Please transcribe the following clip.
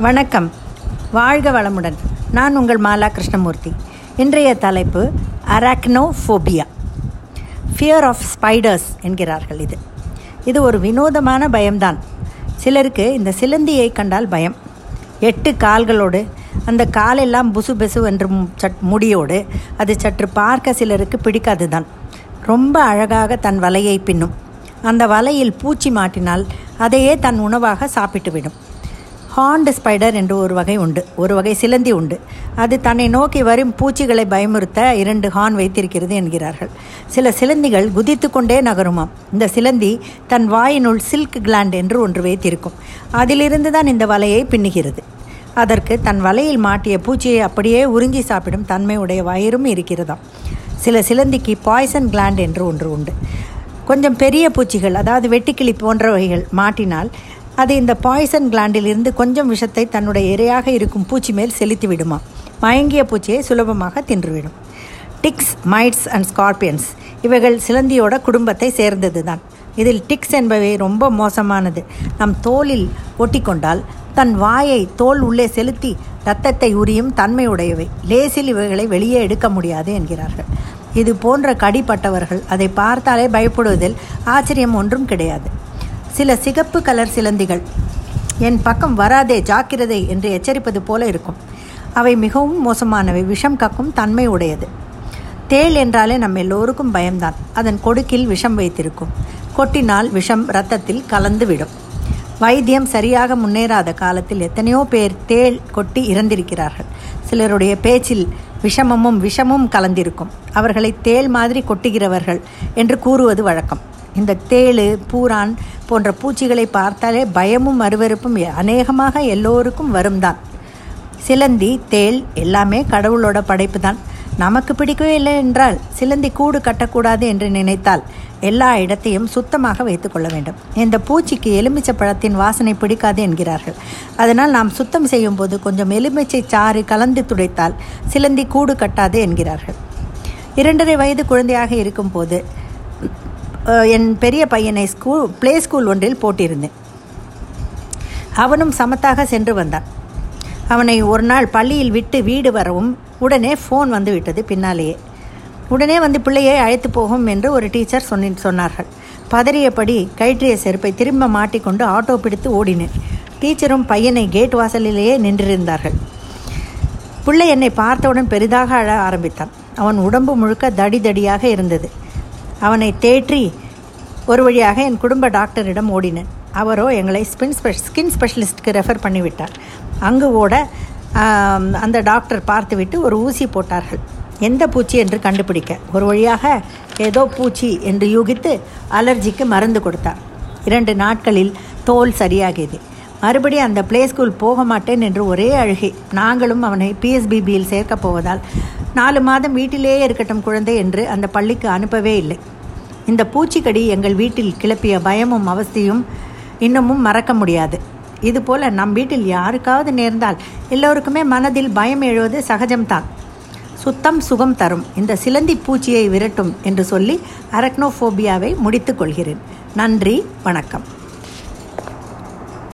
வணக்கம். வாழ்க வளமுடன். நான் உங்கள் மாலா கிருஷ்ணமூர்த்தி. இன்றைய தலைப்பு அரக்னோஃபோபியா. ஃபியர் ஆஃப் ஸ்பைடர்ஸ் என்கிறார்கள் இது. இது ஒரு வினோதமான பயம்தான். சிலருக்கு இந்த சிலந்தியை கண்டால் பயம். எட்டு கால்களோடு அந்த காலெல்லாம் புசு பெசு என்று சட் முடியோடு அது சற்று பார்க்க சிலருக்கு பிடிக்காது தான் ரொம்ப அழகாக தன் வலையை பின்னும். அந்த வலையில் பூச்சி மாட்டினால் அதையே தன் உணவாக சாப்பிட்டுவிடும். ஹார்ன்டு ஸ்பைடர் என்று ஒரு வகை உண்டு. ஒரு வகை சிலந்தி உண்டு. அது தன்னை நோக்கி வரும் பூச்சிகளை பயமுறுத்த இரண்டு ஹார்ன் வைத்திருக்கிறது என்கிறார்கள். சில சிலந்திகள் குதித்து கொண்டே நகருமாம். இந்த சிலந்தி தன் வாயினுள் சில்க் கிளாண்ட் என்று ஒன்று வைத்திருக்கும். அதிலிருந்து தான் இந்த வலையை பின்னுகிறது. அதற்கு தன் வலையில் மாட்டிய பூச்சியை அப்படியே உறிஞ்சி சாப்பிடும் தன்மையுடைய வயிறும் இருக்கிறதாம். சில சிலந்திக்கு பாய்சன் கிளாண்ட் என்று ஒன்று உண்டு. கொஞ்சம் பெரிய பூச்சிகள் அதாவது வெட்டுக்கிளி போன்றவைகள் மாட்டினால் அது இந்த பாய்சன் கிளாண்டிலிருந்து கொஞ்சம் விஷத்தை தன்னுடைய இரையாக இருக்கும் பூச்சி மேல் செலுத்தி விடுமா? மயங்கிய பூச்சியை சுலபமாக தின்றுவிடும். டிக்ஸ் மைட்ஸ் அண்ட் ஸ்கார்பியன்ஸ் இவைகள் சிலந்தியோட குடும்பத்தை சேர்ந்தது தான் இதில் டிக்ஸ் என்பவை ரொம்ப மோசமானது. நம் தோலில் ஒட்டிக்கொண்டால் தன் வாயை தோல் உள்ளே செலுத்தி இரத்தத்தை உரியும் தன்மையுடையவை. லேசில் இவைகளை வெளியே எடுக்க முடியாது என்கிறார்கள். இது போன்ற கடிப்பட்டவர்கள் அதை பார்த்தாலே பயப்படுவதில் ஆச்சரியம் ஒன்றும் கிடையாது. சில சிகப்பு கலர் சிலந்திகள். என் பக்கம் வராதே ஜாக்கிரதை என்று எச்சரிப்பது போல இருக்கும். அவை மிகவும் மோசமானவை விஷம் கக்கும் தன்மை உடையது தேள் என்றாலே நம்ம எல்லோருக்கும் பயம்தான். அதன் கொடுக்கில் விஷம் வைத்திருக்கும். கொட்டினால் விஷம் ரத்தத்தில் கலந்து விடும் வைத்தியம் சரியாக முன்னேறாத காலத்தில் எத்தனையோ பேர் தேள் கொட்டி இறந்திருக்கிறார்கள். சிலருடைய பேச்சில் விஷமமும் விஷமும் கலந்திருக்கும். அவர்களை தேள் மாதிரி கொட்டுகிறவர்கள் என்று கூறுவது வழக்கம். இந்த தேளு பூரான் போன்ற பூச்சிகளை பார்த்தாலே பயமும் அருவருப்பும் அநேகமாக எல்லோருக்கும் வரும் தான் சிலந்தி தேள் எல்லாமே கடவுளோட படைப்பு தான் நமக்கு பிடிக்கவே இல்லை என்றால் சிலந்தி கூடு கட்டக்கூடாது என்று நினைத்தால் எல்லா இடத்தையும் சுத்தமாக வைத்துக்கொள்ள வேண்டும். இந்த பூச்சிக்கு எலுமிச்சை பழத்தின் வாசனை பிடிக்காது என்கிறார்கள். அதனால் நாம் சுத்தம் செய்யும் போது கொஞ்சம் எலுமிச்சை சாறு கலந்து துடைத்தால் சிலந்தி கூடு கட்டாது என்கிறார்கள். இரண்டரை வயது குழந்தையாக இருக்கும்போது என் பெரிய பையனை ஸ்கூல் ப்ளே ஸ்கூல் ஒன்றில் போட்டிருந்தேன். அவனும் சமத்தாக சென்று வந்தான். அவனை ஒரு நாள் பள்ளியில் விட்டு வீடு வரவும் உடனே ஃபோன் வந்து விட்டது பின்னாலேயே. உடனே வந்து பிள்ளையை அழைத்து போகும் என்று ஒரு டீச்சர் சொன்னி சொன்னார்கள். பதறியபடி கயிற்றிய செருப்பை திரும்ப மாட்டிக்கொண்டு ஆட்டோ பிடித்து ஓடினேன். டீச்சரும் பையனை கேட் வாசலிலேயே நின்றிருந்தார்கள். பிள்ளை என்னை பார்த்தவுடன் பெரிதாக அழ ஆரம்பித்தான். அவன் உடம்பு முழுக்க தடி தடியாக இருந்தது. அவனை தேற்றி ஒரு வழியாக என் குடும்ப டாக்டரிடம் ஓடினேன். அவரோ எங்களை ஸ்பின் ஸ்பெ ஸ்கின் ஸ்பெஷலிஸ்ட்டுக்கு ரெஃபர் பண்ணிவிட்டார். அங்கு ஓட அந்த டாக்டர் பார்த்துவிட்டு ஒரு ஊசி போட்டார்கள். எந்த பூச்சி என்று கண்டுபிடிக்க. ஒரு வழியாக ஏதோ பூச்சி என்று யூகித்து அலர்ஜிக்கு மருந்து கொடுத்தார். இரண்டு நாட்களில் தோல் சரியாகியது. மறுபடியும் அந்த பிளே ஸ்கூல் போக மாட்டேன் என்று ஒரே அழுகை. நாங்களும் அவனை பிஎஸ்பிபியில் சேர்க்கப் போவதால் நாலு மாதம் வீட்டிலேயே இருக்கட்டும் குழந்தை என்று அந்த பள்ளிக்கு அனுப்பவே இல்லை. இந்த பூச்சிக்கடி எங்கள் வீட்டில் கிளப்பிய பயமும் அவஸ்தையும் இன்னமும் மறக்க முடியாது. இதுபோல் நம் வீட்டில் யாருக்காவது நேர்ந்தால் எல்லோருக்குமே மனதில் பயம் எழுவது சகஜம்தான். சுத்தம் சுகம் தரும். இந்த சிலந்தி பூச்சியை விரட்டும் என்று சொல்லி அரக்னோஃபோபியாவை முடித்துக் கொள்கிறேன். நன்றி வணக்கம்.